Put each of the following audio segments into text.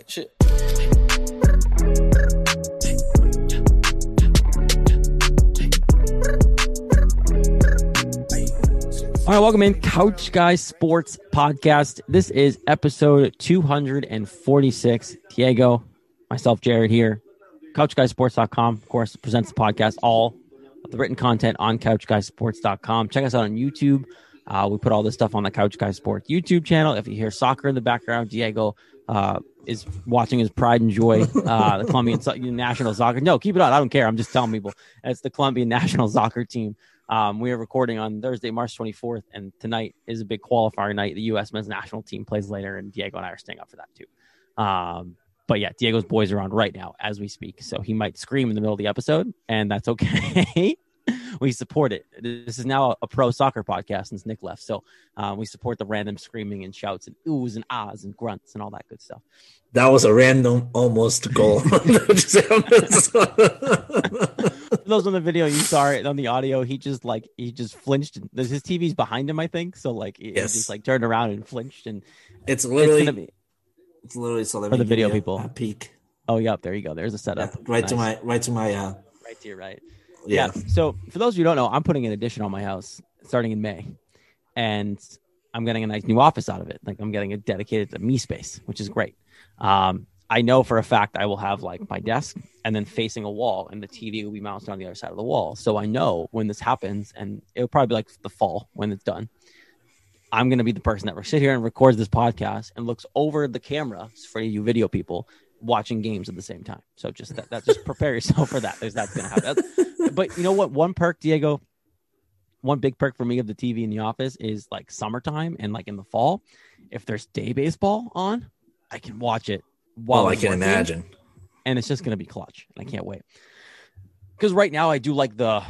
Hey, shit. All right, welcome in Couch Guys Sports Podcast. This is episode 246. Diego, myself, Jared here. CouchGuysSports.com, of course, presents the podcast. All the written content on CouchGuysSports.com. Check us out on YouTube. Uh, we put all this stuff on the Couch Guys Sports YouTube channel. If you hear soccer in the background, Diego uh, is watching his pride and joy, uh, the Colombian so- national soccer. No, keep it on. I don't care. I'm just telling people it's the Colombian national soccer team. Um, we are recording on Thursday, March 24th, and tonight is a big qualifier night. The U.S. men's national team plays later, and Diego and I are staying up for that too. Um, but yeah, Diego's boys are on right now as we speak, so he might scream in the middle of the episode, and that's okay. we support it. This is now a, a, pro soccer podcast since Nick left, so uh, we support the random screaming and shouts and oohs and ahs and grunts and all that good stuff. That was a random almost goal. those on the video, you saw it on the audio. He just like he just flinched. His TV's behind him, I think. So like he Yes. just like turned around and flinched. And it's literally it's be. it's literally so For the video people. a peek. Oh, yep. There you go. There's a Yeah, setup. right to my right to my uh right to your right. Yeah. Yeah. So for those of you who don't know, I'm putting an addition on my house starting in May, and I'm getting a nice new office out of it. Like I'm getting a dedicated to me space, which is great. Um, I know for a fact I will have like my desk and then facing a wall, and the TV will be mounted on the other side of the wall. So I know when this happens, and it'll probably be like the fall when it's done. I'm going to be the person that will sit here and records this podcast and looks over the camera for you video people watching games at the same time. So just that, that just prepare yourself for that. There's that's going to happen. That's- but you know what? One perk, Diego, one big perk for me of the TV in the office is like summertime and like in the fall. If there's day baseball on, I can watch it while Well, I can working, imagine. and it's just going to be clutch. And I can't wait. Because right now I do like the,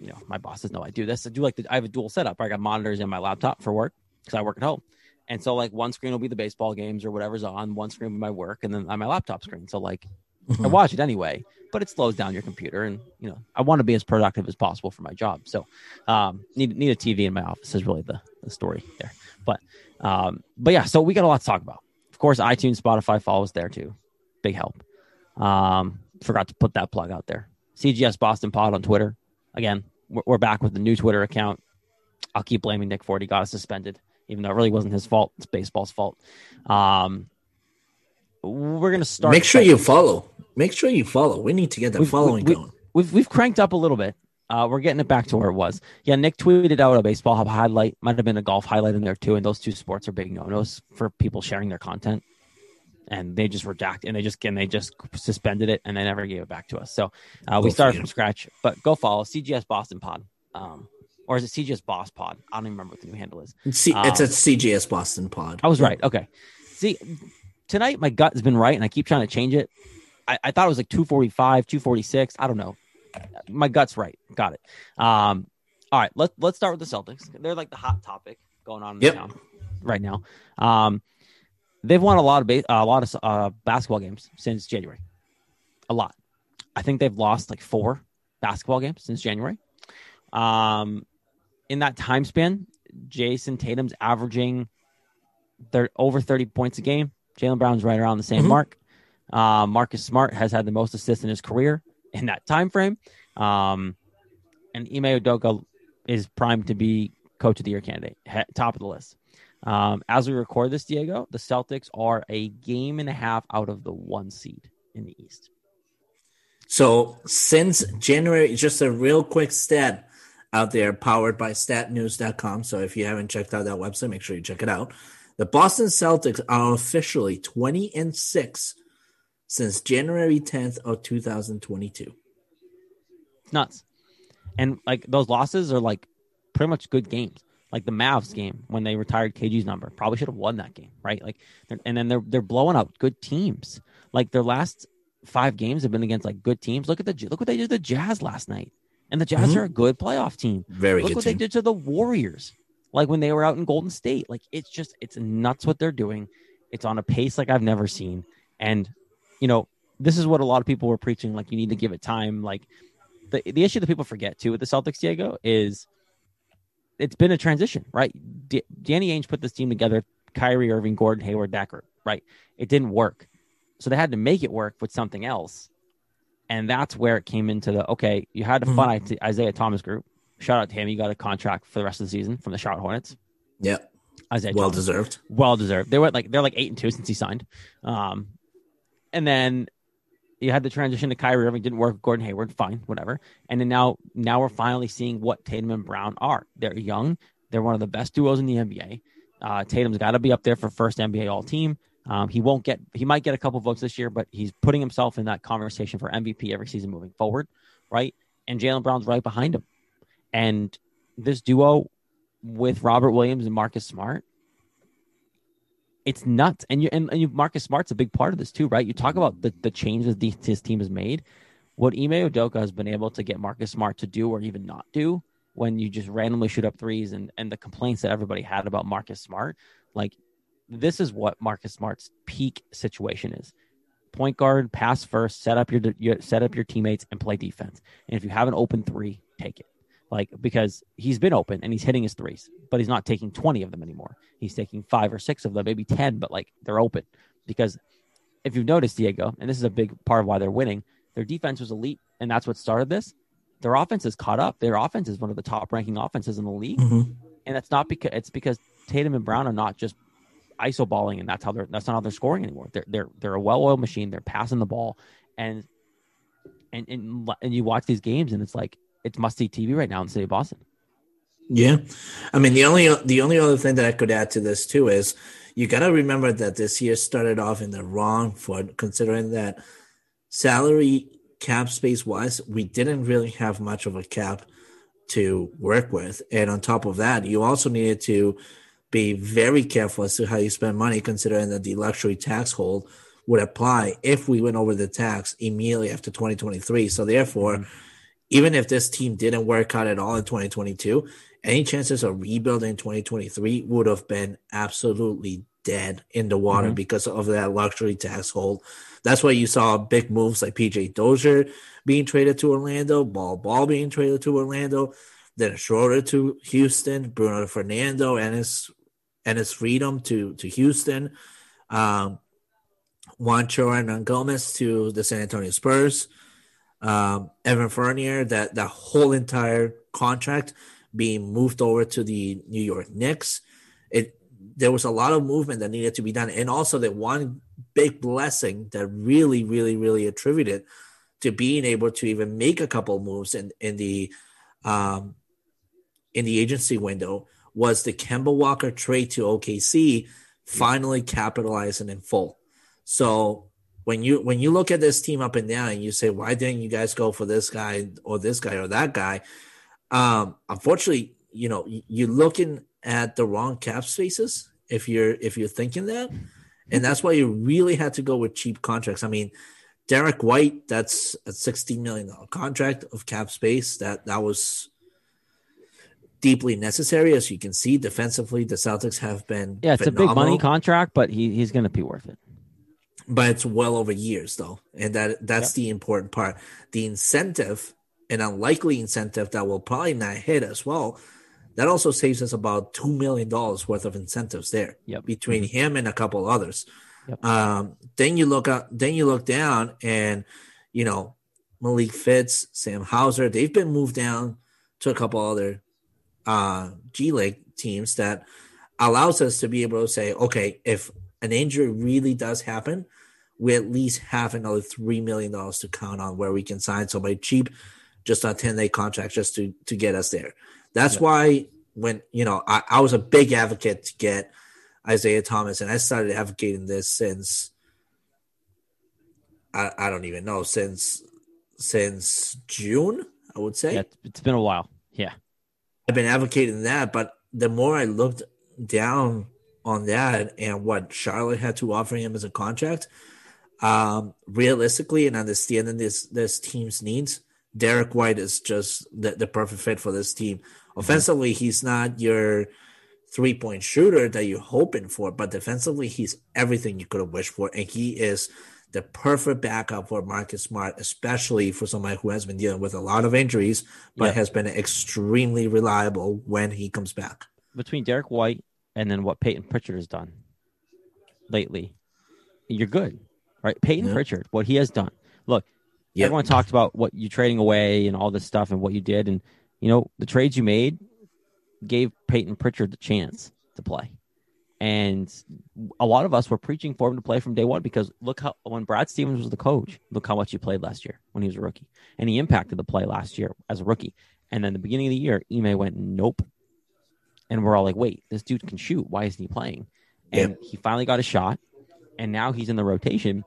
you know, my bosses know I do this. I do like the, I have a dual setup. I got monitors in my laptop for work because I work at home. And so like one screen will be the baseball games or whatever's on, one screen will be my work, and then on my laptop screen. So like I Mhm. watch it anyway, but it slows down your computer, and you know I want to be as productive as possible for my job. So um, need need a TV in my office is really the, the story there. But um, but yeah, so we got a lot to talk about. Of course, iTunes, Spotify follows there too, big help. Um, forgot to put that plug out there. CGS Boston Pod on Twitter. Again, we're, we're back with the new Twitter account. I'll keep blaming Nick Ford. He got us suspended, even though it really wasn't his fault. It's baseball's fault. Um, we're gonna start. Make sure you follow. Make sure you follow. We need to get that We've- following we- going. we've we've cranked up a little bit. Uh, we're getting it back to where it was. Yeah, Nick tweeted out a baseball hub highlight. Might have been a golf highlight in there too. And those two sports are big no nos for people sharing their content. And they just reject and they just and they just suspended it and they never gave it back to us. So uh, we started from scratch. But go follow CGS Boston Pod, um, or is it CGS Boss Pod? I don't even remember what the new handle is. C- it's a Um, CGS Boston pod. I was right. Okay. See, tonight my gut has been right, and I keep trying to change it. I, I thought it was like 245, 246. I don't know. My gut's right. Got it. Um, all right. Let's let's start with the Celtics. They're like the hot topic going on in Yep. town right now. Um, they've won a lot of ba- a lot of uh, basketball games since January. A lot. I think they've lost like four basketball games since January. Um, in that time span, Jayson Tatum's averaging they're over 30 points a game. Jaylen Brown's right around the same Mhm. mark. Uh, Marcus Smart has had the most assists in his career in that time frame. Um, and Ime Udoka is primed to be coach of the year candidate, he- top of the list. Um, as we record this, Diego, the Celtics are a game and a half out of the one seed in the East. So since January, just a real quick stat out there, powered by statnews.com. So if you haven't checked out that website, make sure you check it out. The Boston Celtics are officially 20 and 6 since January 10th of 2022. Nuts. And like those losses are like pretty much good games. Like the Mavs game when they retired KG's number, probably should have won that game, right? Like, and then they're they're blowing up good teams. Like their last five games have been against like good teams. Look at the look what they did to the Jazz last night, and the Jazz Mhm. are a good playoff team. Very Look good what team. they did to the Warriors, like when they were out in Golden State. Like it's just it's nuts what they're doing. It's on a pace like I've never seen, and you know this is what a lot of people were preaching. Like you need to give it time. Like the the issue that people forget too with the Celtics, Diego, is it's been a transition, right? D- Danny Ainge put this team together: Kyrie Irving, Gordon Hayward, Decker. right? It didn't work. So they had to make it work with something else. And that's where it came into the okay, you had to Mhm. fund Isaiah Thomas group. Shout out to him. He got a contract for the rest of the season from the Charlotte Hornets. Yeah, Isaiah well Thomas deserved. well deserved. They were like they're like eight and two since he signed. Um, and then you had the transition to Kyrie Irving didn't work Gordon Hayward, fine, whatever. And then now now we're finally seeing what Tatum and Brown are. They're young. They're one of the best duos in the NBA. Uh, Tatum's got to be up there for first NBA All Team. Um, he won't get he might get a couple votes this year, but he's putting himself in that conversation for MVP every season moving forward, right? And Jaylen Brown's right behind him. And this duo with Robert Williams and Marcus Smart, it's nuts. And you and, and you, Marcus Smart's a big part of this too, right? You talk about the the changes the, his team has made. What Ime Udoka has been able to get Marcus Smart to do or even not do when you just randomly shoot up threes and and the complaints that everybody had about Marcus Smart, like this is what Marcus Smart's peak situation is. Point guard, pass first, set up your, your set up your teammates and play defense. And if you have an open three, take it. Like because he's been open and he's hitting his threes, but he's not taking 20 of them anymore. He's taking 5 or 6 of them, maybe 10, but like they're open. Because if you've noticed Diego, and this is a big part of why they're winning, their defense was elite and that's what started this. Their offense is caught up. Their offense is one of the top ranking offenses in the league. Mhm. And that's not because it's because Tatum and Brown are not just iso balling and that's how they're that's not how they're scoring anymore. They're they're they're a well-oiled machine. They're passing the ball and and and, and you watch these games and it's like it's must see TV right now in the city of Boston. Yeah, I mean the only the only other thing that I could add to this too is you got to remember that this year started off in the wrong foot, considering that salary cap space wise, we didn't really have much of a cap to work with, and on top of that, you also needed to be very careful as to how you spend money, considering that the luxury tax hold would apply if we went over the tax immediately after 2023. So therefore, mm-hmm. Even if this team didn't work out at all in 2022, any chances of rebuilding in 2023 would have been absolutely dead in the water Mhm. because of that luxury tax hold. That's why you saw big moves like PJ Dozier being traded to Orlando, Bol Bol being traded to Orlando, then Schroeder to Houston, Bruno Fernando and his and his freedom to to Houston, um, Juancho Hernangomez to the San Antonio Spurs um, Evan Fournier, that that whole entire contract being moved over to the New York Knicks. It there was a lot of movement that needed to be done, and also that one big blessing that really, really, really attributed to being able to even make a couple moves in in the um, in the agency window was the Kemba Walker trade to OKC finally capitalizing in full. So when you when you look at this team up and down and you say why didn't you guys go for this guy or this guy or that guy? Um unfortunately you know you're looking at the wrong cap spaces if you're if you're thinking that. And that's why you really had to go with cheap contracts. I mean derrick white that's a 16 million dollar contract of cap space that that was deeply necessary. As you can see defensively the celtics have been Yeah, it's a big money contract, but he, he's going to be worth it. But it's well over years though. And that that's the important part. The incentive an unlikely incentive that will probably not hit as well that also saves us about two million dollars worth of incentives there Yep. between him and a couple others. Yep. um, then you look up then you look down and you know malik fitts sam hauser they've been moved down to a couple other uh g league teams that allows us to be able to say okay if an injury really does happen we at least have another three million dollars to count on where we can sign somebody cheap, just on ten day contract, just to to get us there. That's Yeah. why when you know I, I was a big advocate to get Isaiah Thomas, and I started advocating this since I, I don't even know since since June I would say Yeah, it's been a while. Yeah. I've been advocating that, but the more I looked down on that and what Charlotte had to offer him as a contract, um, realistically and understanding this this team's needs, Derrick White is just the, the perfect fit for this team. Offensively, he's not your three point shooter that you're hoping for, but defensively, he's everything you could have wished for, and he is the perfect backup for Marcus Smart, especially for somebody who has been dealing with a lot of injuries, but Yeah. has been extremely reliable when he comes back. Between Derrick White and then what Payton Pritchard has done lately, you're good, right? Payton Yeah. Pritchard, what he has done. Look, Yep. everyone talked about what you trading away and all this stuff and what you did, and you know the trades you made gave Payton Pritchard the chance to play. And a lot of us were preaching for him to play from day one because look how when Brad Stevens was the coach, look how much he played last year when he was a rookie, and he impacted the play last year as a rookie. And then the beginning of the year, Ime went nope, and we're all like, wait, this dude can shoot. Why isn't he playing? And he finally got a shot, and now he's in the rotation.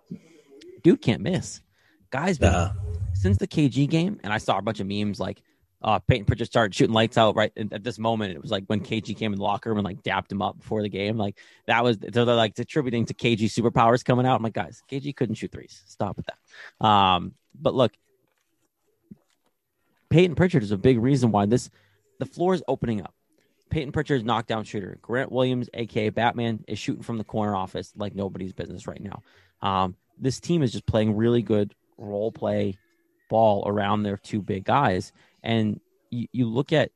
Dude can't miss. Guys, been Nah. since the KG game, and I saw a bunch of memes like uh, Payton Pritchard started shooting lights out right at at this moment. It was like when KG came in the locker room and like dapped him up before the game. Like that was so they're like attributing to KG superpowers coming out. I'm like, guys, KG couldn't shoot threes. Stop with that. Um, but look, Payton Pritchard is a big reason why this the floor is opening up. Payton Pritchard's knockdown shooter. Grant Williams, aka Batman, is shooting from the corner office like nobody's business right now. Um, this team is just playing really good role play ball around their two big guys. And you, you look at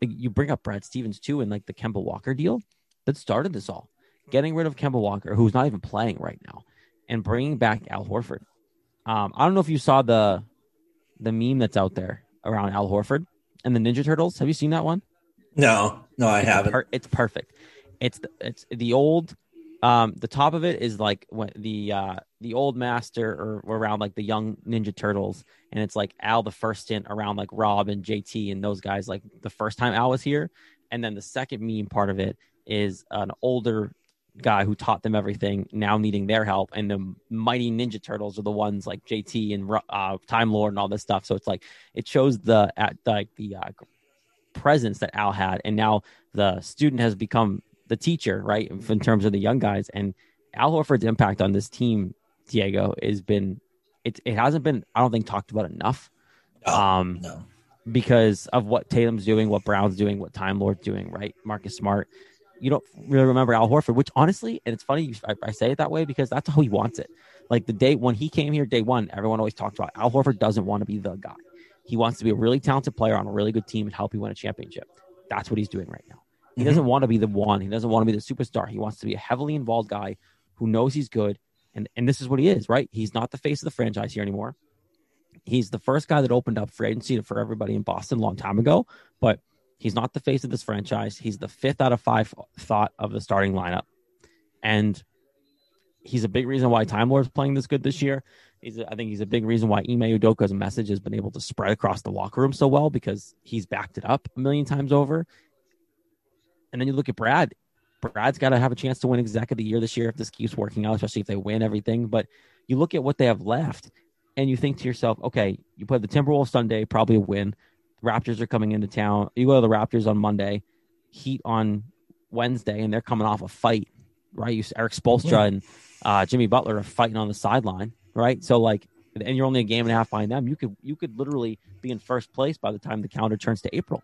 you bring up Brad Stevens too, and like the Kemba Walker deal that started this all. Getting rid of Kemba Walker, who's not even playing right now, and bringing back Al Horford. Um, I don't know if you saw the the meme that's out there around Al Horford and the Ninja Turtles. Have you seen that one? No, no, I It's haven't. per- it's perfect. It's the, it's the old. Um, the top of it is like what the uh the old master or, or around like the young Ninja Turtles, and it's like Al the first stint around like Rob and JT and those guys like the first time Al was here, and then the second meme part of it is an older guy who taught them everything now needing their help and the mighty ninja turtles are the ones like jt and uh, time lord and all this stuff so it's like it shows the at like the uh, presence that al had and now the student has become the teacher right in terms of the young guys and al horford's impact on this team diego has been it, it hasn't been i don't think talked about enough Oh, um no. because of what Tatum's doing, what Brown's doing, what Time Lord's doing, right? Marcus Smart. You don't really remember Al Horford, which honestly, and it's funny you- I, I say it that way because that's how he wants it. Like the day when he came here, day one, everyone always talked about Al Horford doesn't want to be the guy. He wants to be a really talented player on a really good team and help you win a championship. That's what he's doing right now. He Mhm. doesn't want to be the one. He doesn't want to be the superstar. He wants to be a heavily involved guy who knows he's good. And and this is what he is, right? He's not the face of the franchise here anymore. He's the first guy that opened up free agency for everybody in Boston a long time ago, but he's not the face of this franchise. He's the fifth out of five thought of the starting lineup. And he's a big reason why Time Lord's playing this good this year. He's a, I think he's a big reason why Ime Udoka's message has been able to spread across the locker room so well because he's backed it up a million times over. And then you look at Brad. Brad's got to have a chance to win exec of the year this year if this keeps working out, especially if they win everything. But you look at what they have left and you think to yourself, okay, you play the Timberwolves Sunday, probably a win. Raptors are coming into town. You go to the Raptors on Monday, Heat on Wednesday, and they're coming off a fight, right? You Erik Spoelstra Yeah. and uh, Jimmy Butler are fighting on the sideline, right? So like, and you're only a game and a half behind them. You could you could literally be in first place by the time the calendar turns to April.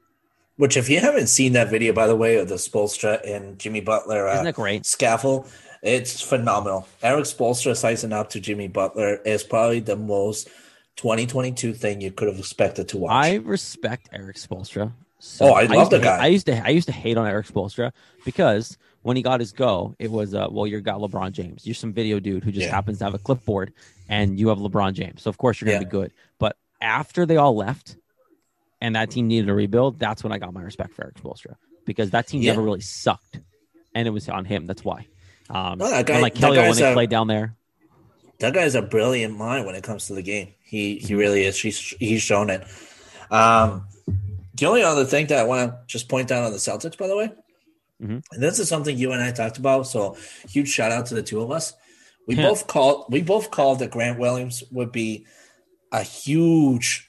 Which, if you haven't seen that video, by the way, of the Spoelstra and Jimmy Butler uh, Isn't that great? scaffold, it's phenomenal. Erik Spoelstra sizing up to Jimmy Butler is probably the most 2022 thing you could have expected to watch. I respect Erik Spoelstra. So Oh, I love used the to guy. I used to I used to hate on Erik Spoelstra because when he got his go, it was uh, well, you got LeBron James. You're some video dude who just Yeah. happens to have a clipboard, and you have LeBron James. So of course you're gonna Yeah. be good. But after they all left, and that team needed a rebuild, that's when I got my respect for Erik Spoelstra because that team Yeah. never really sucked, and it was on him. That's why. Um, No, that guy- and like Kelly when they a- played down there. that guy's a brilliant mind when it comes to the game. He he really is. He's he's shown it. Um, the only other thing that I want to just point out on the Celtics, by the way, Mhm. and this is something you and I talked about. So huge shout out to the two of us. We Yeah. both called we both called that Grant Williams would be a huge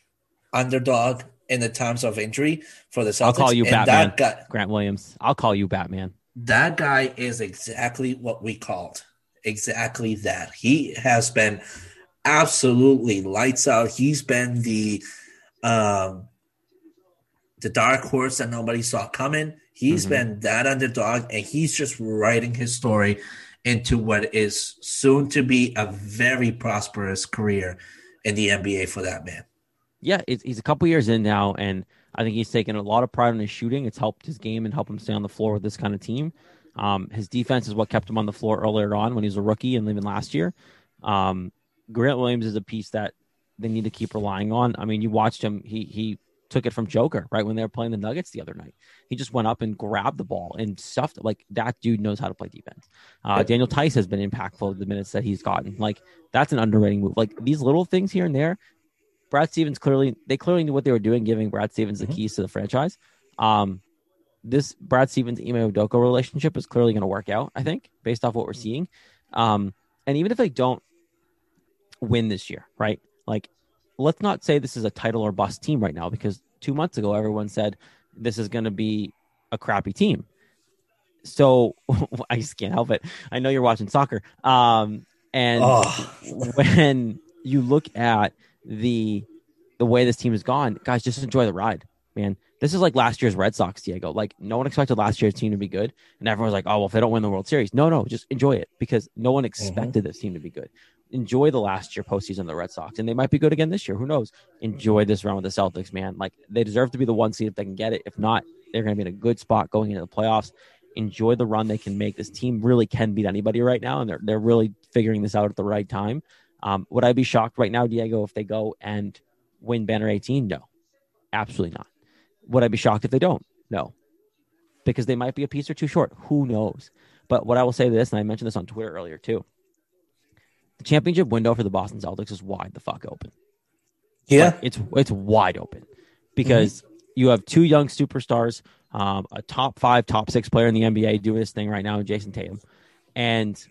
underdog in the times of injury for the Celtics. I'll call you and Batman. That guy, Grant Williams. I'll call you Batman. that guy is exactly what we called. Exactly that. He has been absolutely lights out. He's been the um the dark horse that nobody saw coming. He's Mhm. been that underdog and he's just writing his story into what is soon to be a very prosperous career in the NBA for that man. yeah, he's a couple years in now, and I think he's taken a lot of pride in his shooting. It's helped his game and helped him stay on the floor with this kind of team. Um, his defense is what kept him on the floor earlier on when he was a rookie and even last year. Um, Grant Williams is a piece that they need to keep relying on. I mean, you watched him; he he took it from Joker right when they were playing the Nuggets the other night. He just went up and grabbed the ball and stuffed like that. Dude knows how to play defense. Uh, Daniel Theis has been impactful the minutes that he's gotten. Like that's an underrating move. Like these little things here and there. Brad Stevens clearly they clearly knew what they were doing, giving Brad Stevens mm-hmm. the keys to the franchise. Um, this Brad Stevens Ime Udoka relationship is clearly going to work out. I think based off what we're seeing. Um, and even if they don't win this year, right? Like let's not say this is a title or bust team right now because two months ago everyone said this is going to be a crappy team. So I just can't help it. I know you're watching soccer, um, and oh. when you look at the the way this team has gone, guys, just enjoy the ride, man. This is like last year's Red Sox, Diego. Like no one expected last year's team to be good, and everyone was like, "Oh, well, if they don't win the World Series, no, no, just enjoy it," because no one mm-hmm. expected mm-hmm. this team to be good enjoy the last year postseason of the Red Sox, and they might be good again this year. Who knows? Enjoy this run with the Celtics, man. Like they deserve to be the one seed if they can get it. If not, they're going to be in a good spot going into the playoffs. Enjoy the run they can make. This team really can beat anybody right now, and they're they're really figuring this out at the right time. Um, would I be shocked right now, Diego, if they go and win banner 18? No, absolutely not. Would I be shocked if they don't? No, because they might be a piece or two short. Who knows? But what I will say this, and I mentioned this on Twitter earlier too the championship window for the Boston Celtics is wide the fuck open. Yeah, like, it's it's wide open because mm-hmm. you have two young superstars, um, a top five, top six player in the NBA doing this thing right now, Jayson Tatum, and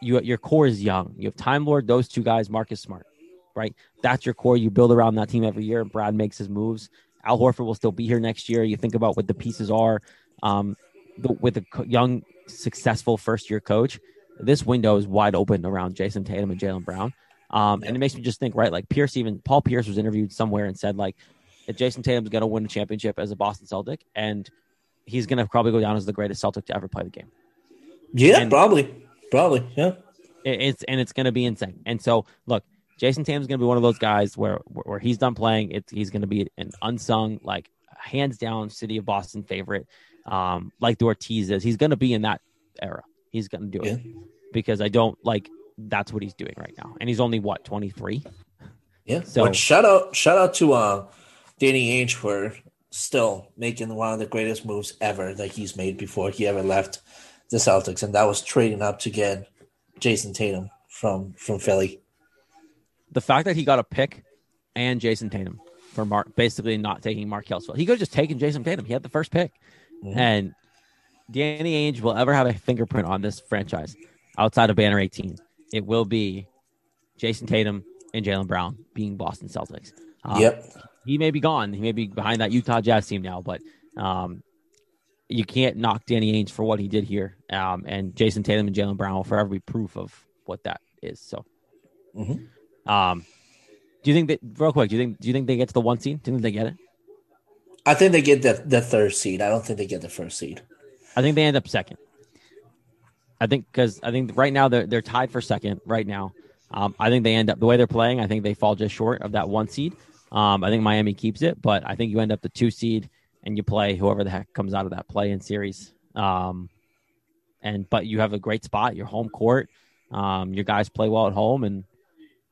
you your core is young. You have Time Lord, those two guys, Marcus Smart, right? That's your core. You build around that team every year. Brad makes his moves. Al Horford will still be here next year. You think about what the pieces are. Um, the, with a young, successful first year coach, this window is wide open around Jayson Tatum and Jaylen Brown. Um, and it makes me just think, right? Like Pierce, even Paul Pierce was interviewed somewhere and said, like, that Jayson Tatum's going to win a championship as a Boston Celtic, and he's going to probably go down as the greatest Celtic to ever play the game. Yeah, and probably, probably, yeah. It's and it's going to be insane. And so, look, Jayson Tatum's going to be one of those guys where where he's done playing. It's he's going to be an unsung, like hands down, city of Boston favorite, um, like the Ortiz is. He's going to be in that era. He's going to do it because I don't like that's what he's doing right now, and he's only what twenty three. Yeah. So but shout out, shout out to uh, Danny Ainge for still making one of the greatest moves ever that he's made before he ever left the Celtics, and that was trading up to get Jayson Tatum from from Philly. The fact that he got a pick and Jayson Tatum for Mark, basically not taking Markelle He could have just taken Jayson Tatum. He had the first pick, mm-hmm. and Danny Ainge will ever have a fingerprint on this franchise outside of Banner 18. It will be Jayson Tatum and Jaylen Brown being Boston Celtics. Um, yep. He may be gone. He may be behind that Utah Jazz team now, but um, you can't knock Danny Ainge for what he did here. Um, and Jayson Tatum and Jaylen Brown will forever be proof of what that is. So, mm-hmm. Um, do you think that real quick? Do you think do you think they get to the one seed? Do you think they get it? I think they get the the third seed. I don't think they get the first seed. I think they end up second. I think because I think right now they're they're tied for second right now. Um, I think they end up the way they're playing. I think they fall just short of that one seed. Um, I think Miami keeps it, but I think you end up the two seed and you play whoever the heck comes out of that play in series. Um, and but you have a great spot, your home court. Um, your guys play well at home, and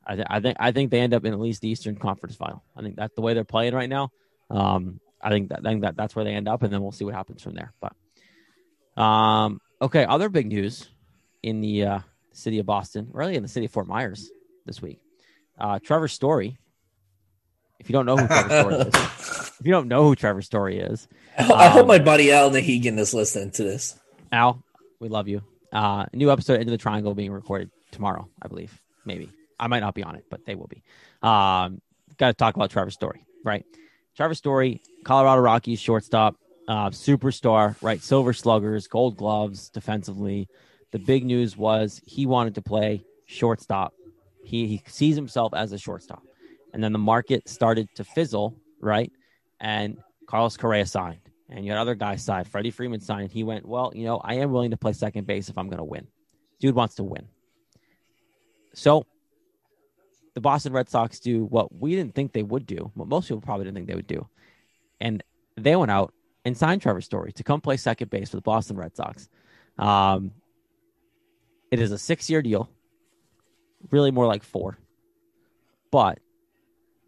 I, th- I think I think they end up in at least the Eastern Conference final. I think that's the way they're playing right now. Um, I think that I think that that's where they end up, and then we'll see what happens from there. But um, okay, other big news in the uh, city of Boston, really in the city of Fort Myers this week. Uh, Trevor Story. If you don't know who Trevor Story is, if you don't know who Trevor Story is, I um, hope my buddy Al Nahegan is listening to this. Al, we love you. Uh, new episode into the Triangle being recorded tomorrow, I believe. Maybe I might not be on it, but they will be. Um, Got to talk about Trevor Story, right? Trevor Story, Colorado Rockies shortstop, uh, superstar, right? Silver sluggers, gold gloves defensively. The big news was he wanted to play shortstop. He, he sees himself as a shortstop. And then the market started to fizzle, right? And Carlos Correa signed. And you had other guys signed. Freddie Freeman signed. He went, Well, you know, I am willing to play second base if I'm going to win. Dude wants to win. So the Boston Red Sox do what we didn't think they would do, what most people probably didn't think they would do. And they went out and signed Trevor Story to come play second base for the Boston Red Sox. Um, it is a six year deal, really more like four. But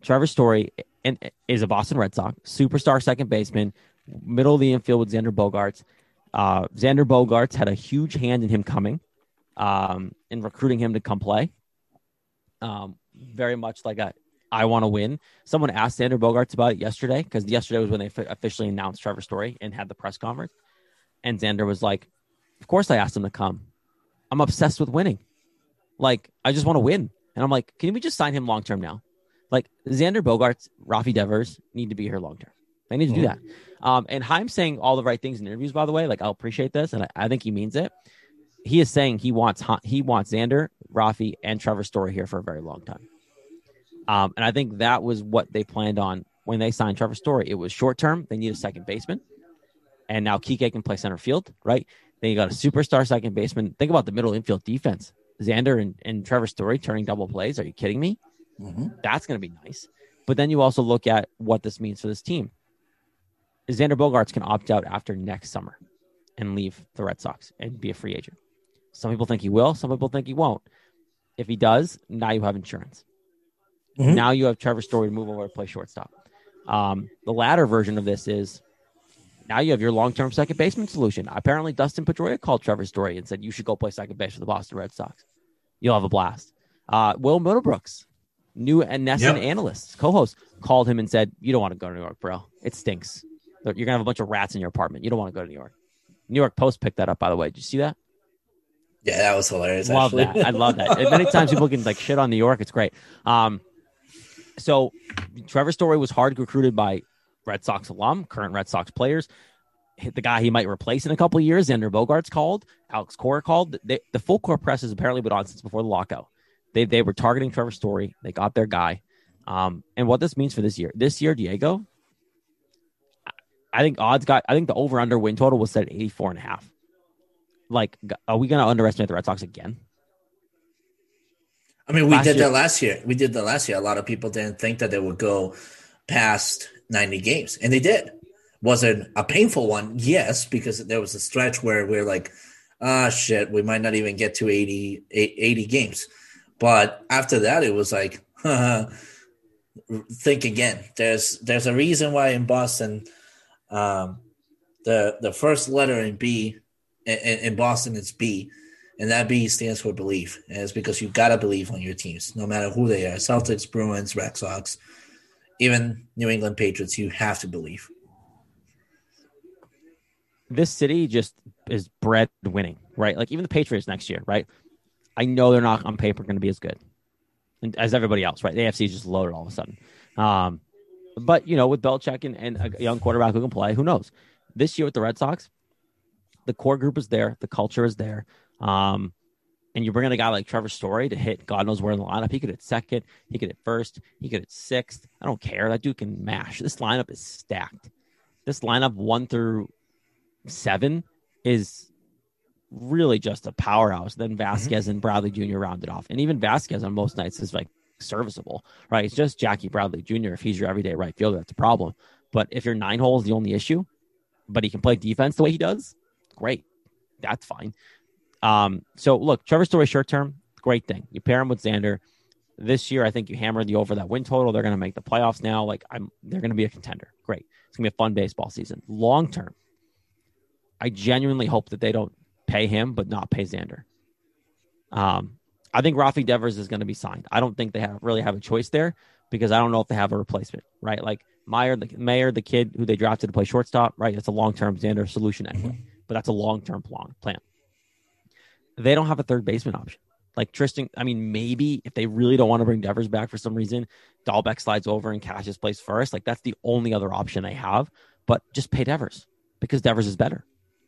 Trevor Story and is a Boston Red Sox superstar second baseman, middle of the infield with Xander Bogaerts. Uh, Xander Bogaerts had a huge hand in him coming, um, in recruiting him to come play. Um, very much like a I want to win. Someone asked Xander Bogaerts about it yesterday because yesterday was when they f- officially announced Trevor Story and had the press conference. And Xander was like, "Of course, I asked him to come. I'm obsessed with winning. Like, I just want to win." And I'm like, "Can we just sign him long term now?" Like Xander Bogaerts, Rafi Devers need to be here long term. They need to do Mm-hmm. that. Um, and Chaim's saying all the right things in interviews, by the way. Like, I'll appreciate this, and I, I think he means it. He is saying he wants he wants Xander, Rafi, and Trevor Story here for a very long time. Um, and I think that was what they planned on when they signed Trevor Story. It was short term. They need a second baseman. And now Kike can play center field, right? Then you got a superstar second baseman. Think about the middle infield defense. Xander and, and Trevor Story turning double plays. Are you kidding me? Mhm. That's going to be nice. But then you also look at what this means for this team. Xander Bogaerts can opt out after next summer and leave the Red Sox and be a free agent. Some people think he will. Some people think he won't. If he does, now you have insurance. Mhm. Now you have Trevor Story to move over to play shortstop. Um, the latter version of this is now you have your long term second baseman solution. Apparently, Dustin Pedroia called Trevor Story and said, You should go play second base for the Boston Red Sox. You'll have a blast. Uh, Will Middlebrooks, new and NESN Yep. analyst, co host, called him and said, You don't want to go to New York, bro. It stinks. You're going to have a bunch of rats in your apartment. You don't want to go to New York. New York Post picked that up, by the way. Did you see that? Yeah, that was hilarious. Love actually. that. I love that. Many times people can like shit on New York. It's great. Um, so Trevor Story was hard recruited by Red Sox alum, current Red Sox players. Hit the guy he might replace in a couple of years. Xander Bogaerts called. Alex Cora called. They, the full court press has apparently been on since before the lockout. They they were targeting Trevor Story. They got their guy. Um, and what this means for this year. This year, Diego. I think odds got. I think the over under win total was set at 84 and a half. Like, are we going to underestimate the Red Sox again? I mean, we Last did year- that last year. We did that last year. A lot of people didn't think that they would go past 90 games, and they did. Was it a painful one? Yes, because there was a stretch where we are like, ah, shit, we might not even get to 80, 80 games. But after that, it was like, think again. There's there's a reason why in Boston, um, the the first letter in B in, Boston it's B, and that B stands for belief. And it's because you've gotta believe on your teams, no matter who they are. Celtics, Bruins, Red Sox, even New England Patriots. You have to believe. this city just is bred winning, right? Like even the Patriots next year, right? I know they're not on paper going to be as good as everybody else, right? The AFC is just loaded all of a sudden. Um, but you know, with Belichick and, and a young quarterback who can play, who knows? This year with the Red Sox, the core group is there, the culture is there. Um, and you bring in a guy like Trevor Story to hit God knows where in the lineup. He could hit second, he could hit first, he could hit sixth. I don't care. That dude can mash. This lineup is stacked. This lineup one through seven is really just a powerhouse. Then Vazquez and Bradley Jr. rounded off. And even Vazquez on most nights is like serviceable, right? It's just Jackie Bradley Jr. If he's your everyday right fielder, that's a problem. But if your nine hole is the only issue, but he can play defense the way he does, great. That's fine. Um, so look, Trevor Story short term, great thing. You pair him with Xander. This year, I think you hammered the over that win total. They're going to make the playoffs now. Like I'm, they're going to be a contender. Great. It's going to be a fun baseball season. Long term, I genuinely hope that they don't pay him, but not pay Xander. Um, I think Rafi Devers is going to be signed. I don't think they have really have a choice there because I don't know if they have a replacement, right? Like Mayer, the the kid who they drafted to play shortstop, right? It's a long term Xander solution anyway, but that's a long term plan. They don't have a third baseman option. Like Triston, I mean, maybe if they really don't want to bring Devers back for some reason, Dalbec slides over and Casas plays first. Like that's the only other option they have. But just pay Devers because Devers is better.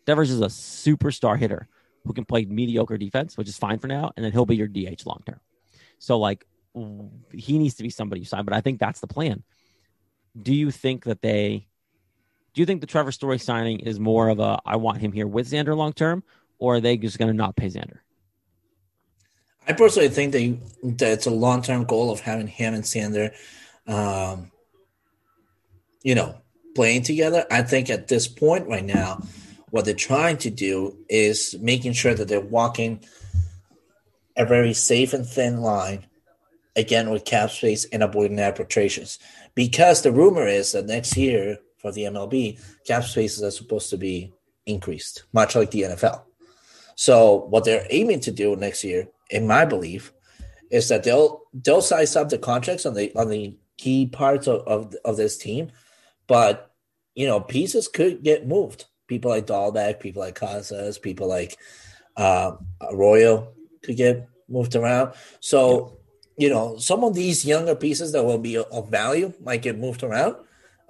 Devers is a superstar hitter who can play mediocre defense, which is fine for now, and then he'll be your DH long term. So like he needs to be somebody you sign, but I think that's the plan. Do you think that they do you think the Trevor Story signing is more of a I want him here with Xander long term, or are they just gonna not pay Xander? I personally think they, that it's a long term goal of having him and Xander, um, you know, playing together. I think at this point right now, what they're trying to do is making sure that they're walking a very safe and thin line again with cap space and avoiding arbitrations. Because the rumor is that next year for the MLB, cap spaces are supposed to be increased, much like the NFL. So what they're aiming to do next year, in my belief, is that they'll they'll size up the contracts on the on the key parts of, of, of this team, but you know, pieces could get moved. People like Dalbec, people like Casas, people like uh, Arroyo could get moved around. So, you know, some of these younger pieces that will be of value might get moved around.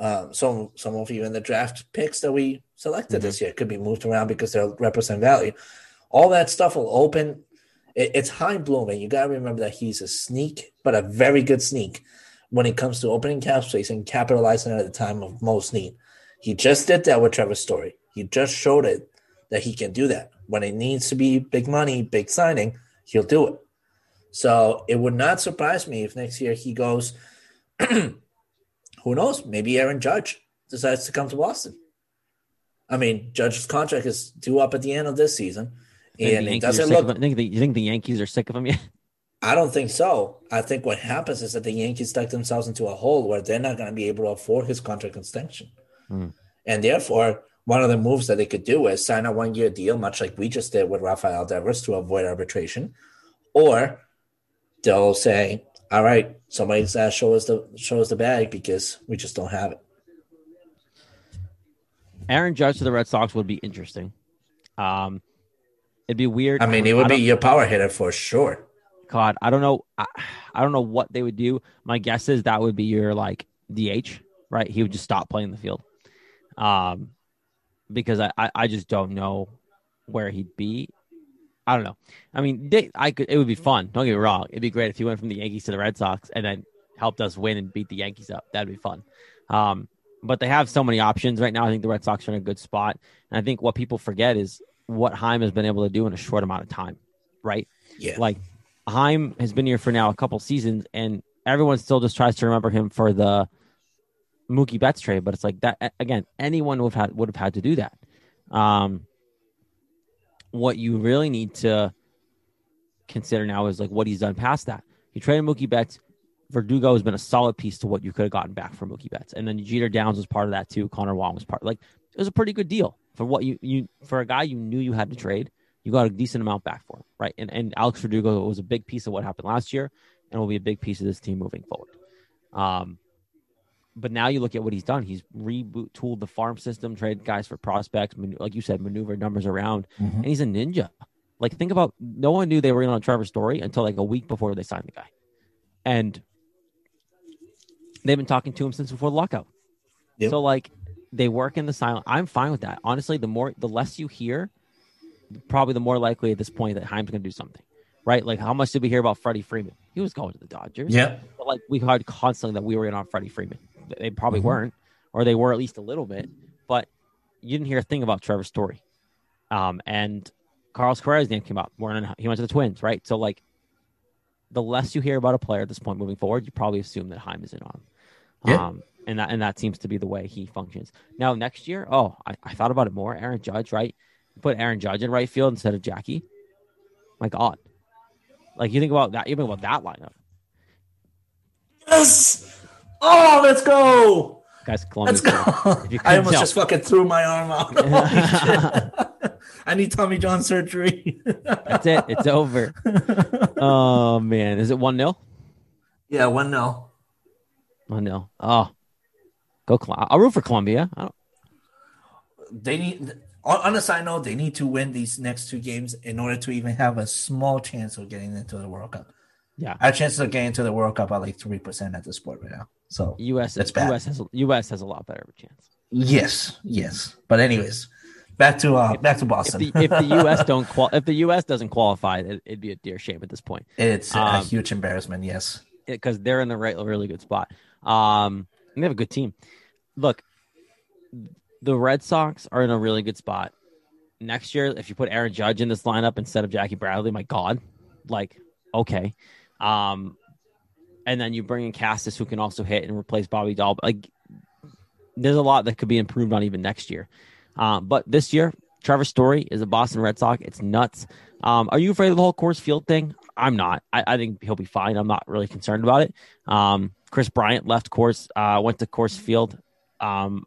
Um, some some of even the draft picks that we selected mm-hmm. this year could be moved around because they'll represent value. All that stuff will open. It, it's Chaim Bloom. You got to remember that he's a sneak, but a very good sneak when it comes to opening cap space and capitalizing at the time of most need. He just did that with Trevor Story. He just showed it that he can do that. When it needs to be big money, big signing, he'll do it. So it would not surprise me if next year he goes, who knows? Maybe Aaron Judge decides to come to Boston. I mean, Judge's contract is due up at the end of this season. And it doesn't look. Of, think the, you think the Yankees are sick of him yet? I don't think so. I think what happens is that the Yankees dug themselves into a hole where they're not going to be able to afford his contract extension. Mm. And therefore, one of the moves that they could do is sign a one year deal, much like we just did with Rafael Devers to avoid arbitration. Or they'll say, all right, somebody's uh, show us the show us the bag because we just don't have it. Aaron Judge to the Red Sox would be interesting. Um, it'd be weird. I mean, it would be your power hitter for sure. God, I don't know. I, I don't know what they would do. My guess is that would be your like DH, right? He would just stop playing the field. Um, because I, I, I just don't know where he'd be. I don't know. I mean, they, I could. It would be fun. Don't get me wrong. It'd be great if he went from the Yankees to the Red Sox and then helped us win and beat the Yankees up. That'd be fun. Um, but they have so many options right now. I think the Red Sox are in a good spot, and I think what people forget is what Chaim has been able to do in a short amount of time. Right? Yeah. Like Chaim has been here for now a couple seasons, and everyone still just tries to remember him for the Mookie Betts trade. But it's like that again. Anyone would have had would have had to do that. Um, what you really need to consider now is like what he's done past that. He traded Mookie Betts. Verdugo has been a solid piece to what you could have gotten back from Mookie Betts, and then Jeter Downs was part of that too. Connor Wong was part. Like it was a pretty good deal for what you you for a guy you knew you had to trade you got a decent amount back for him, right? And and Alex Verdugo was a big piece of what happened last year, and will be a big piece of this team moving forward. Um, but now you look at what he's done. He's retooled the farm system, traded guys for prospects, like you said, maneuver numbers around, mm-hmm. and he's a ninja. Like think about no one knew they were in on Trevor Story until like a week before they signed the guy, and they've been talking to him since before the lockout. Yep. So like they work in the silent. I'm fine with that. Honestly, the more the less you hear, probably the more likely at this point that Chaim's going to do something, right? Like, how much did we hear about Freddie Freeman? He was going to the Dodgers. Yeah. But like, we heard constantly that we were in on Freddie Freeman. They probably mm-hmm. weren't, or they were at least a little bit, but you didn't hear a thing about Trevor Story. Um, and Carlos Correa's name came up. He went to the Twins, right? So, like, the less you hear about a player at this point moving forward, you probably assume that Chaim is in on him. Yeah. Um, and that and that seems to be the way he functions. Now next year, oh, I, I thought about it more. Aaron Judge, right? put Aaron Judge in right field instead of Jackie. My God. Like you think about that, You think about that lineup. Yes. Oh, let's go. Guys, Colombia. Let's go. I almost tell. just fucking threw my arm out. I need Tommy John surgery. That's it. It's over. oh man. Is it one 0 Yeah, one 0 One 0 Oh. Go I'll root for Colombia. They need on a side note, they need to win these next two games in order to even have a small chance of getting into the World Cup. Yeah, our chances of getting into the World Cup are like three percent at this point right now. So US that's bad. US has US has a lot better of a chance. Yes, yes. But anyways, back to uh, back to Boston. If the, if the US don't qual- if the US doesn't qualify, it, would be a dear shame at this point. It's um, a huge embarrassment. Yes, because they're in the right, really good spot. Um, they have a good team. Look, the Red Sox are in a really good spot. Next year, if you put Aaron Judge in this lineup instead of Jackie Bradley, my God, like, okay. Um, and then you bring in Casas who can also hit and replace Bobby Dahl. Like, there's a lot that could be improved on even next year. Um, but this year, Trevor Story is a Boston Red Sox. It's nuts. Um, are you afraid of the whole Coors Field thing? I'm not. I, I, think he'll be fine. I'm not really concerned about it. Um, Kris Bryant left course, uh, went to Coors Field, um,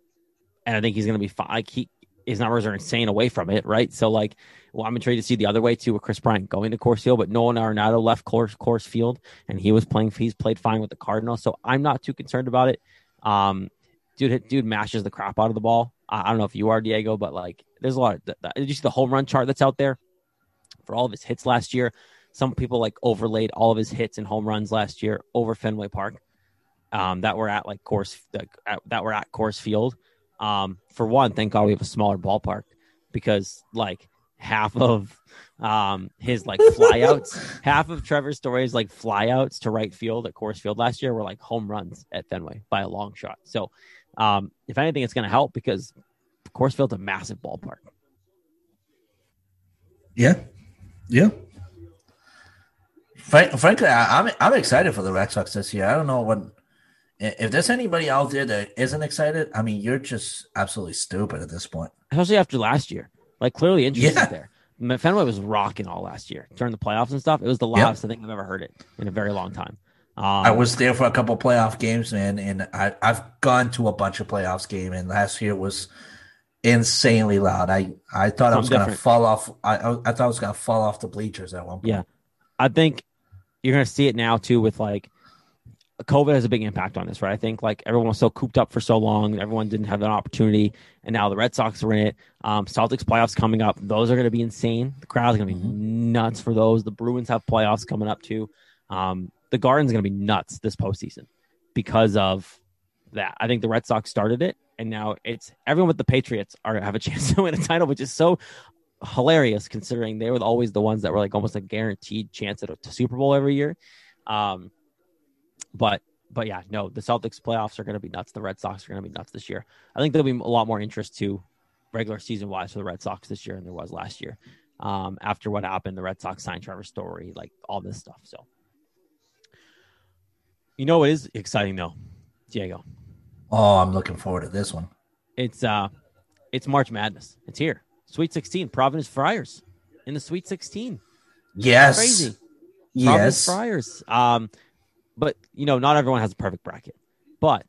and I think he's going to be fine. Like he, his numbers are insane away from it, right? So like, well, I'm intrigued to see the other way too with Kris Bryant going to Coors Field, but Nolan Arenado left Coors, Coors Field, and he was playing. He's played fine with the Cardinals, so I'm not too concerned about it. Um, dude, dude mashes the crap out of the ball. I, I don't know if you are Diego, but like, there's a lot. Of, did you see the home run chart that's out there for all of his hits last year? Some people like overlaid all of his hits and home runs last year over Fenway Park. Um, that were at like Coors that, that were at Coors Field. Um, for one, thank God we have a smaller ballpark because like half of um his like flyouts, half of Trevor Story's like flyouts to right field at Coors Field last year were like home runs at Fenway by a long shot. So um, if anything, it's going to help because Coors Field's a massive ballpark. Yeah, yeah. Frank, frankly, I, am I'm, I'm excited for the Red Sox this year. I don't know what if there's anybody out there that isn't excited. I mean, you're just absolutely stupid at this point. Especially after last year, like clearly interest yeah. there. Fenway was rocking all last year during the playoffs and stuff. It was the loudest yep. I think I've ever heard it in a very long time. Um, I was there for a couple playoff games, man, and I, I've gone to a bunch of playoffs game, and last year was insanely loud. I, I thought I was going to fall off. I, I thought I was going to fall off the bleachers at one point. Yeah, I think you're going to see it now too with like COVID has a big impact on this, right? I think like everyone was so cooped up for so long, everyone didn't have an opportunity, and now the Red Sox are in it. Um, Celtics playoffs coming up; those are going to be insane. The crowd's going to be mm-hmm. nuts for those. The Bruins have playoffs coming up too. Um, the Garden's going to be nuts this postseason because of that. I think the Red Sox started it, and now it's everyone with the Patriots are have a chance to win a title, which is so hilarious considering they were always the ones that were like almost a guaranteed chance at a Super Bowl every year. Um, but but yeah, no, the Celtics playoffs are going to be nuts. The Red Sox are going to be nuts this year. I think there'll be a lot more interest to regular season wise for the Red Sox this year than there was last year. Um, after what happened, the Red Sox signed Trevor Story, like all this stuff. So you know what is exciting though, Diego? Oh, I'm looking forward to this one. It's uh it's March Madness. It's here. Sweet 16, Providence Friars in the Sweet 16. Yes. Crazy. Yes. Providence Friars. Um, but you know, not everyone has a perfect bracket. But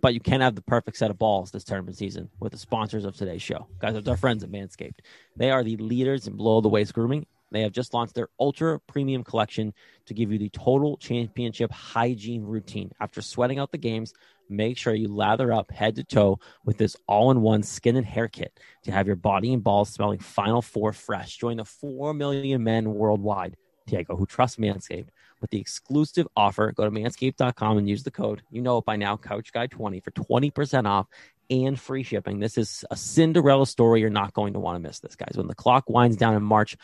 but you can have the perfect set of balls this tournament season with the sponsors of today's show. Guys, it's our friends at Manscaped. They are the leaders in below the waist grooming they have just launched their ultra premium collection to give you the total championship hygiene routine. After sweating out the games, make sure you lather up head to toe with this all in one skin and hair kit to have your body and balls smelling Final Four fresh. Join the 4 million men worldwide, Diego, who trust Manscaped with the exclusive offer. Go to manscaped.com and use the code, you know it by now, Couch Guy 20 for 20% off and free shipping. This is a Cinderella story. You're not going to want to miss this, guys. When the clock winds down in March,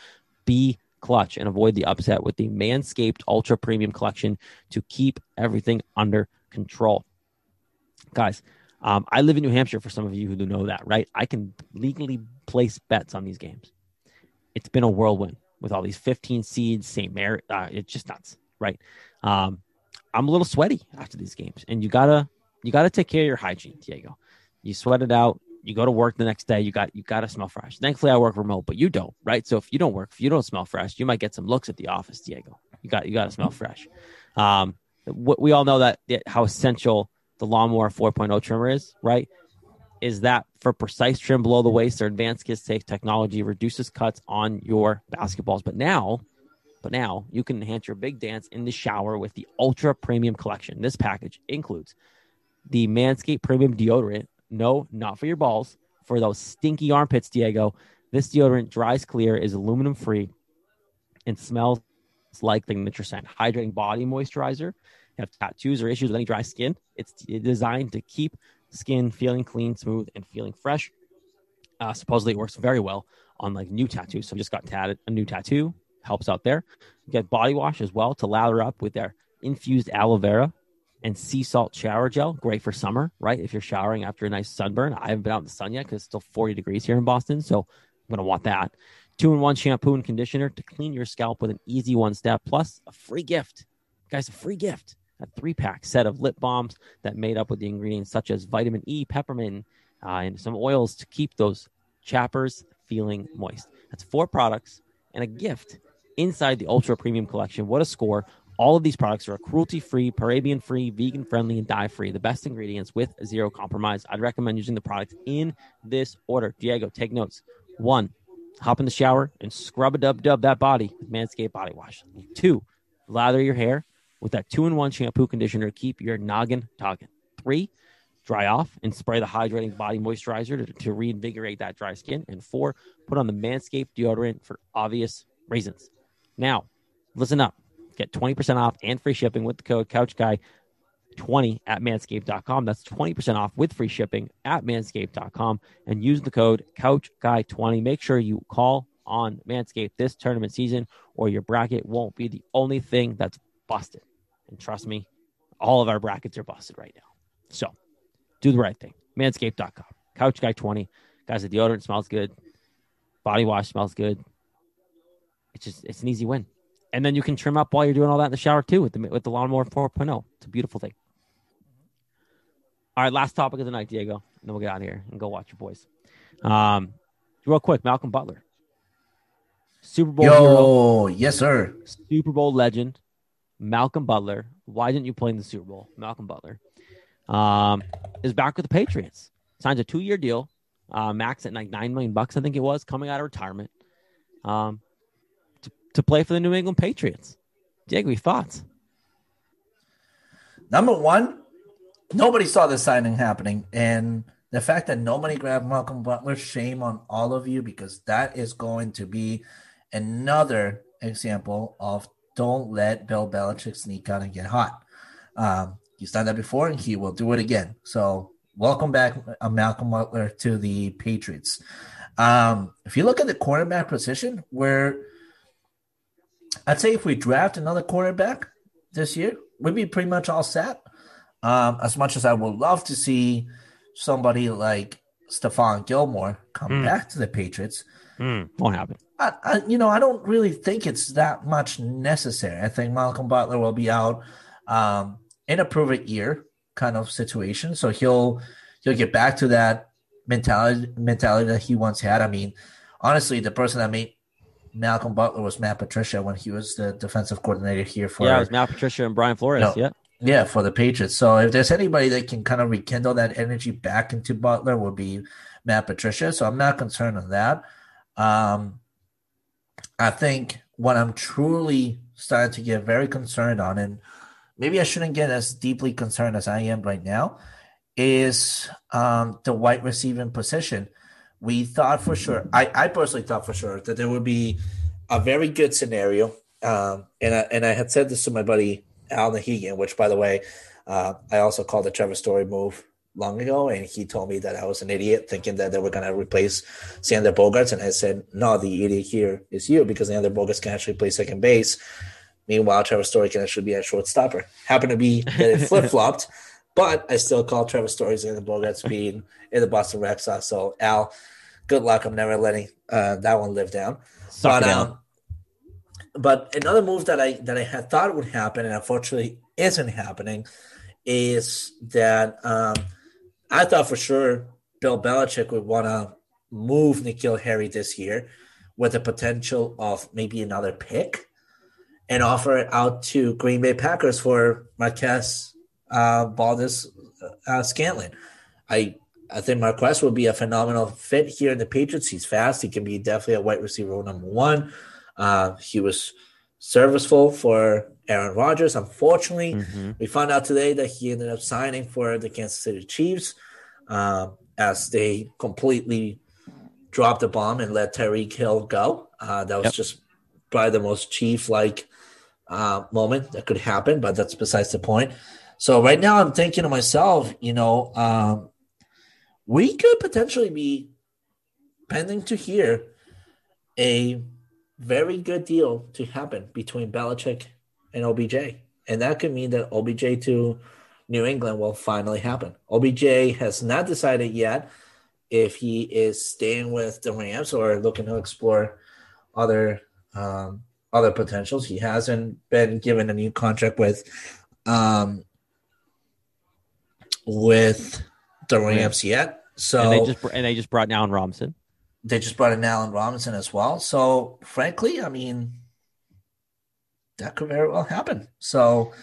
be clutch and avoid the upset with the Manscaped Ultra Premium Collection to keep everything under control. Guys, um, I live in New Hampshire for some of you who do know that, right? I can legally place bets on these games. It's been a whirlwind with all these 15 seeds, St. Mary. Uh, it's just nuts, right? Um, I'm a little sweaty after these games, and you gotta you gotta take care of your hygiene, Diego. You sweat it out you go to work the next day, you got you got to smell fresh. Thankfully, I work remote, but you don't, right? So if you don't work, if you don't smell fresh, you might get some looks at the office, Diego. You got you got to smell fresh. Um, we all know that how essential the lawnmower 4.0 trimmer is, right? Is that for precise trim below the waist, or advanced SkinSafe technology reduces cuts on your basketballs. But now, but now you can enhance your big dance in the shower with the ultra premium collection. This package includes the Manscaped Premium Deodorant no, not for your balls. For those stinky armpits, Diego. This deodorant dries clear, is aluminum free, and smells like the Scent. Hydrating body moisturizer. You have tattoos or issues with any dry skin. It's designed to keep skin feeling clean, smooth, and feeling fresh. Uh, supposedly, it works very well on like new tattoos. So, just got tatted a new tattoo, helps out there. You get body wash as well to lather up with their infused aloe vera and sea salt shower gel. Great for summer, right? If you're showering after a nice sunburn. I haven't been out in the sun yet because it's still 40 degrees here in Boston. So I'm going to want that. Two in one shampoo and conditioner to clean your scalp with an easy one step, plus a free gift. Guys, a free gift. A three pack set of lip balms that made up with the ingredients such as vitamin E, peppermint, uh, and some oils to keep those chappers feeling moist. That's four products and a gift inside the Ultra Premium Collection. What a score! All of these products are cruelty free, paraben free, vegan friendly, and dye free. The best ingredients with zero compromise. I'd recommend using the products in this order. Diego, take notes. One, hop in the shower and scrub a dub dub that body with Manscaped Body Wash. Two, lather your hair with that two in one shampoo conditioner to keep your noggin togging. Three, dry off and spray the hydrating body moisturizer to, to reinvigorate that dry skin. And four, put on the Manscaped deodorant for obvious reasons. Now, listen up. Get 20% off and free shipping with the code CouchGuy20 at manscaped.com. That's 20% off with free shipping at manscaped.com and use the code CouchGuy20. Make sure you call on Manscaped this tournament season or your bracket won't be the only thing that's busted. And trust me, all of our brackets are busted right now. So do the right thing. Manscaped.com. CouchGuy20. Guys, the deodorant smells good. Body wash smells good. It's just, it's an easy win and then you can trim up while you're doing all that in the shower too with the with the lawnmower 4.0. It's a beautiful thing. All right, last topic of the night, Diego, and then we'll get out of here and go watch your boys. Um, real quick, Malcolm Butler, Super Bowl Yo, hero, yes sir, Super Bowl legend, Malcolm Butler. Why didn't you play in the Super Bowl? Malcolm Butler um, is back with the Patriots. Signs a two-year deal, uh, max at like nine million bucks, I think it was, coming out of retirement. Um, to play for the New England Patriots. Diego, your thoughts? Number one, nobody saw this signing happening. And the fact that nobody grabbed Malcolm Butler, shame on all of you because that is going to be another example of don't let Bill Belichick sneak out and get hot. Um, he's done that before and he will do it again. So, welcome back, uh, Malcolm Butler, to the Patriots. Um, if you look at the quarterback position, where I'd say if we draft another quarterback this year, we'd be pretty much all set. Um, as much as I would love to see somebody like Stephon Gilmore come mm. back to the Patriots, mm. won't happen. I, I, you know, I don't really think it's that much necessary. I think Malcolm Butler will be out um, in a prove it year kind of situation, so he'll he'll get back to that mentality mentality that he once had. I mean, honestly, the person that made Malcolm Butler was Matt Patricia when he was the defensive coordinator here for yeah, it was Matt Patricia and Brian Flores. Yeah, yeah, for the Patriots. So if there's anybody that can kind of rekindle that energy back into Butler, would be Matt Patricia. So I'm not concerned on that. Um, I think what I'm truly starting to get very concerned on, and maybe I shouldn't get as deeply concerned as I am right now, is um, the wide receiving position we thought for sure, I, I personally thought for sure that there would be a very good scenario. Um, and, I, and I had said this to my buddy Al Nahegan, which, by the way, uh, I also called the Trevor Story move long ago, and he told me that I was an idiot thinking that they were going to replace Xander Bogaerts. And I said, no, the idiot here is you because Xander Bogaerts can actually play second base. Meanwhile, Trevor Story can actually be a shortstopper. Happened to be that it flip flopped, but I still call Trevor Story Xander Bogaerts being in the Boston Red Sox. So, Al, good luck. I'm never letting uh, that one live down. Suck but um, but another move that I that I had thought would happen and unfortunately isn't happening is that um, I thought for sure Bill Belichick would want to move N'Keal Harry this year with the potential of maybe another pick and offer it out to Green Bay Packers for Marquez uh, Valdes uh, Scantling. I I think Marquez will be a phenomenal fit here in the Patriots. He's fast. He can be definitely a wide receiver number one. Uh, he was serviceable for Aaron Rodgers. Unfortunately, mm-hmm. we found out today that he ended up signing for the Kansas City Chiefs uh, as they completely dropped the bomb and let Tyreek Hill go. Uh, that was yep. just probably the most Chief like uh, moment that could happen, but that's besides the point. So right now, I'm thinking to myself, you know, um, we could potentially be pending to hear a very good deal to happen between Belichick and OBJ. And that could mean that OBJ to New England will finally happen. OBJ has not decided yet if he is staying with the Rams or looking to explore other um, other potentials. He hasn't been given a new contract with um, with the Rams yet. So and they just and they just brought down Robinson. they just brought in Allen Robinson as well. So frankly, I mean, that could very well happen. So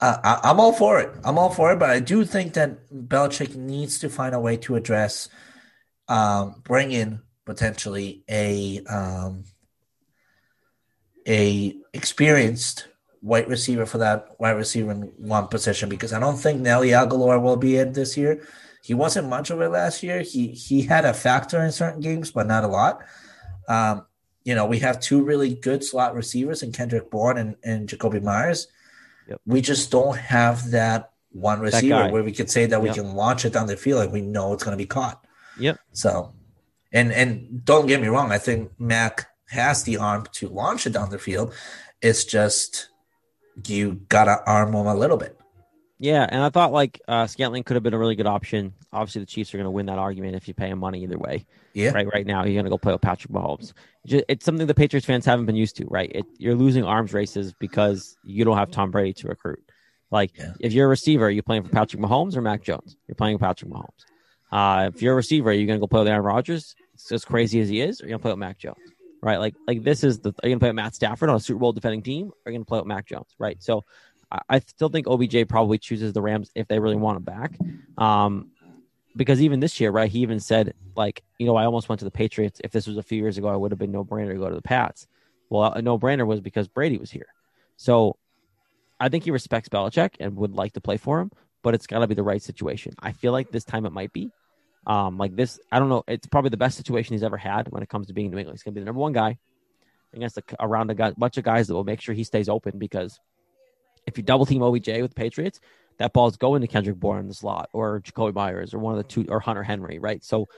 uh, I, am all for it. I'm all for it, but I do think that Belichick needs to find a way to address, um, bring in potentially a um, a experienced wide receiver for that wide receiver in one position because I don't think Nelly Agholor will be in this year. He wasn't much of it last year. He he had a factor in certain games, but not a lot. Um, you know, we have two really good slot receivers in Kendrick Bourne and, and Jakobi Meyers. Yep. We just don't have that one receiver that where we could say that we can launch it down the field and we know it's going to be caught. Yep. So, and and don't get me wrong, I think Mac has the arm to launch it down the field. It's just you gotta arm them a little bit. Yeah, and I thought like uh, Scantling could have been a really good option. Obviously, the Chiefs are going to win that argument if you pay him money either way. Yeah. Right. Right now, you're going to go play with Patrick Mahomes. It's something the Patriots fans haven't been used to. Right. It, you're losing arms races because you don't have Tom Brady to recruit. Like yeah. if you're a receiver, you're playing for Patrick Mahomes or Mac Jones. You're playing for Patrick Mahomes. Uh, if you're a receiver, are you're going to go play with Aaron Rodgers. It's as crazy as he is, or you're going to play with Mac Jones right? Like like this is the are you gonna play with Matt Stafford on a Super Bowl defending team? Or are you gonna play with Mac Jones, right? So I, I still think OBJ probably chooses the Rams if they really want him back. Um, because even this year, right? He even said like, you know, I almost went to the Patriots. If this was a few years ago, I would have been no brainer to go to the Pats. Well, a no brainer was because Brady was here. So I think he respects Belichick and would like to play for him, but it's got to be the right situation. I feel like this time it might be. Um, like this, I don't know. It's probably the best situation he's ever had when it comes to being New England. He's going to be the number one guy against a, around a guy, bunch of guys that will make sure he stays open because if you double team OBJ with the Patriots, that ball's going to Kendrick Bourne in the slot or Jakobi Meyers or one of the two or Hunter Henry, right? So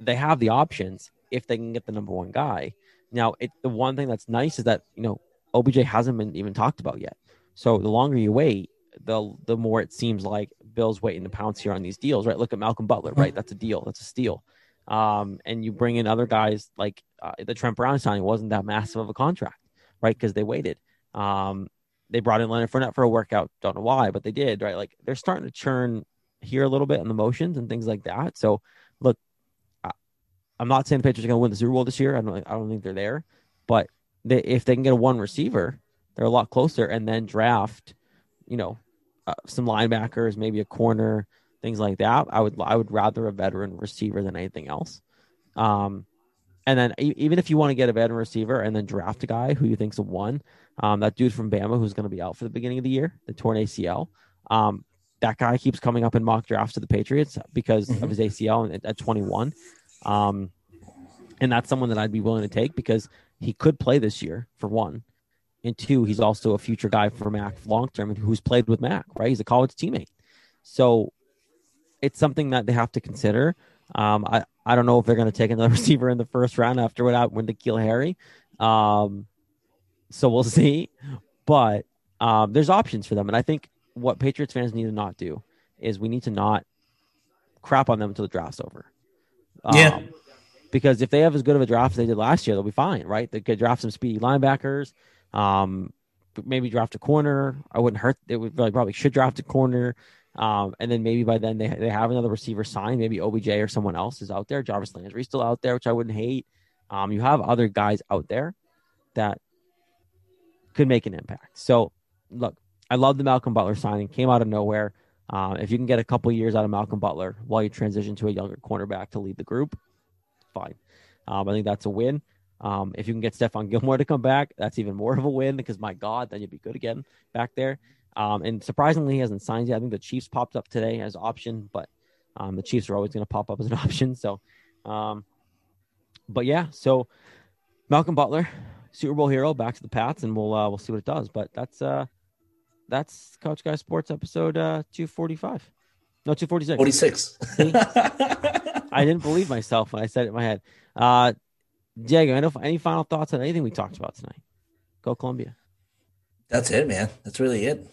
they have the options if they can get the number one guy. Now, it, the one thing that's nice is that, you know, OBJ hasn't been even talked about yet. So the longer you wait, the the more it seems like Bill's waiting to pounce here on these deals, right? Look at Malcolm Butler, right? That's a deal. That's a steal. Um, and you bring in other guys like uh, the Trent Brown signing wasn't that massive of a contract, right? Because they waited. Um, they brought in Leonard Fournette for a workout. Don't know why, but they did, right? Like they're starting to churn here a little bit in the motions and things like that. So, look, I, am not saying the Patriots are going to win the Super Bowl this year. I don't, I don't think they're there, but they, if they can get a one receiver, they're a lot closer. And then draft, you know, uh, some linebackers, maybe a corner, things like that. I would I would rather a veteran receiver than anything else. Um, and then even if you want to get a veteran receiver and then draft a guy who you think's a one, um, that dude from Bama who's going to be out for the beginning of the year, the torn ACL. Um, that guy keeps coming up in mock drafts to the Patriots because mm-hmm. of his ACL at, at 21. Um, and that's someone that I'd be willing to take because he could play this year for one and two, he's also a future guy for Mac long term and who's played with Mac, right? He's a college teammate. So it's something that they have to consider. Um, I, I don't know if they're going to take another receiver in the first round after what happened with N'Keal Harry. Um, so we'll see. But um, there's options for them. And I think what Patriots fans need to not do is we need to not crap on them until the draft's over. Um, yeah. Because if they have as good of a draft as they did last year, they'll be fine, right? They could draft some speedy linebackers. Um, maybe draft a corner. I wouldn't hurt. They would really probably should draft a corner. Um, and then maybe by then they they have another receiver signed. Maybe OBJ or someone else is out there. Jarvis Landry still out there, which I wouldn't hate. Um, you have other guys out there that could make an impact. So look, I love the Malcolm Butler signing. Came out of nowhere. Um, if you can get a couple years out of Malcolm Butler while you transition to a younger cornerback to lead the group, fine. Um, I think that's a win. Um, if you can get Stephon Gilmore to come back, that's even more of a win because my God, then you'd be good again back there. Um, and surprisingly, he hasn't signed yet. I think the Chiefs popped up today as option, but um, the Chiefs are always going to pop up as an option. So, um, but yeah, so Malcolm Butler, Super Bowl hero, back to the Pats, and we'll uh, we'll see what it does. But that's uh, that's Couch Guy Sports episode uh, two forty five. No, 246. 46. I didn't believe myself when I said it in my head. Uh, Diego, any final thoughts on anything we talked about tonight? Go Colombia. That's it, man. That's really it.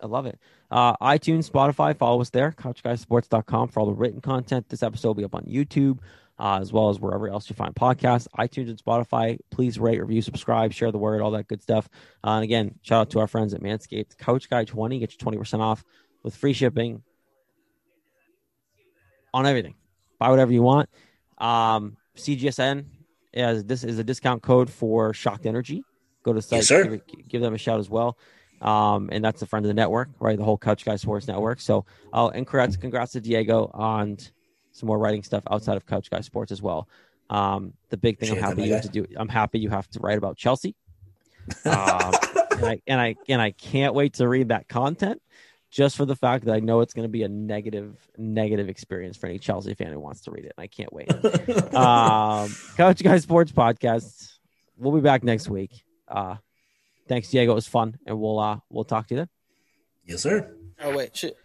I love it. Uh, iTunes, Spotify, follow us there. CouchGuySports.com for all the written content. This episode will be up on YouTube uh, as well as wherever else you find podcasts. iTunes and Spotify. Please rate, review, subscribe, share the word, all that good stuff. Uh, and again, shout out to our friends at Manscaped. Couch Guy 20 get you 20% off with free shipping on everything. Buy whatever you want. Um, CGSN as this is a discount code for Shocked Energy. Go to the site, Yes, sir. give, give them a shout as well. Um, and that's a friend of the network, right? The whole Couch Guy Sports Network. So, oh, and congrats, congrats to Diego on some more writing stuff outside of Couch Guy Sports as well. Um, the big thing I'm happy you have to do. I'm happy you have to write about Chelsea. Um, and I and I and I can't wait to read that content, just for the fact that I know it's going to be a negative negative experience for any Chelsea fan who wants to read it. I can't wait. um, Couch Guy Sports Podcast. We'll be back next week. Uh, thanks, Diego. It was fun, and we'll uh, we'll talk to you then. yes, sir. Oh wait, shit.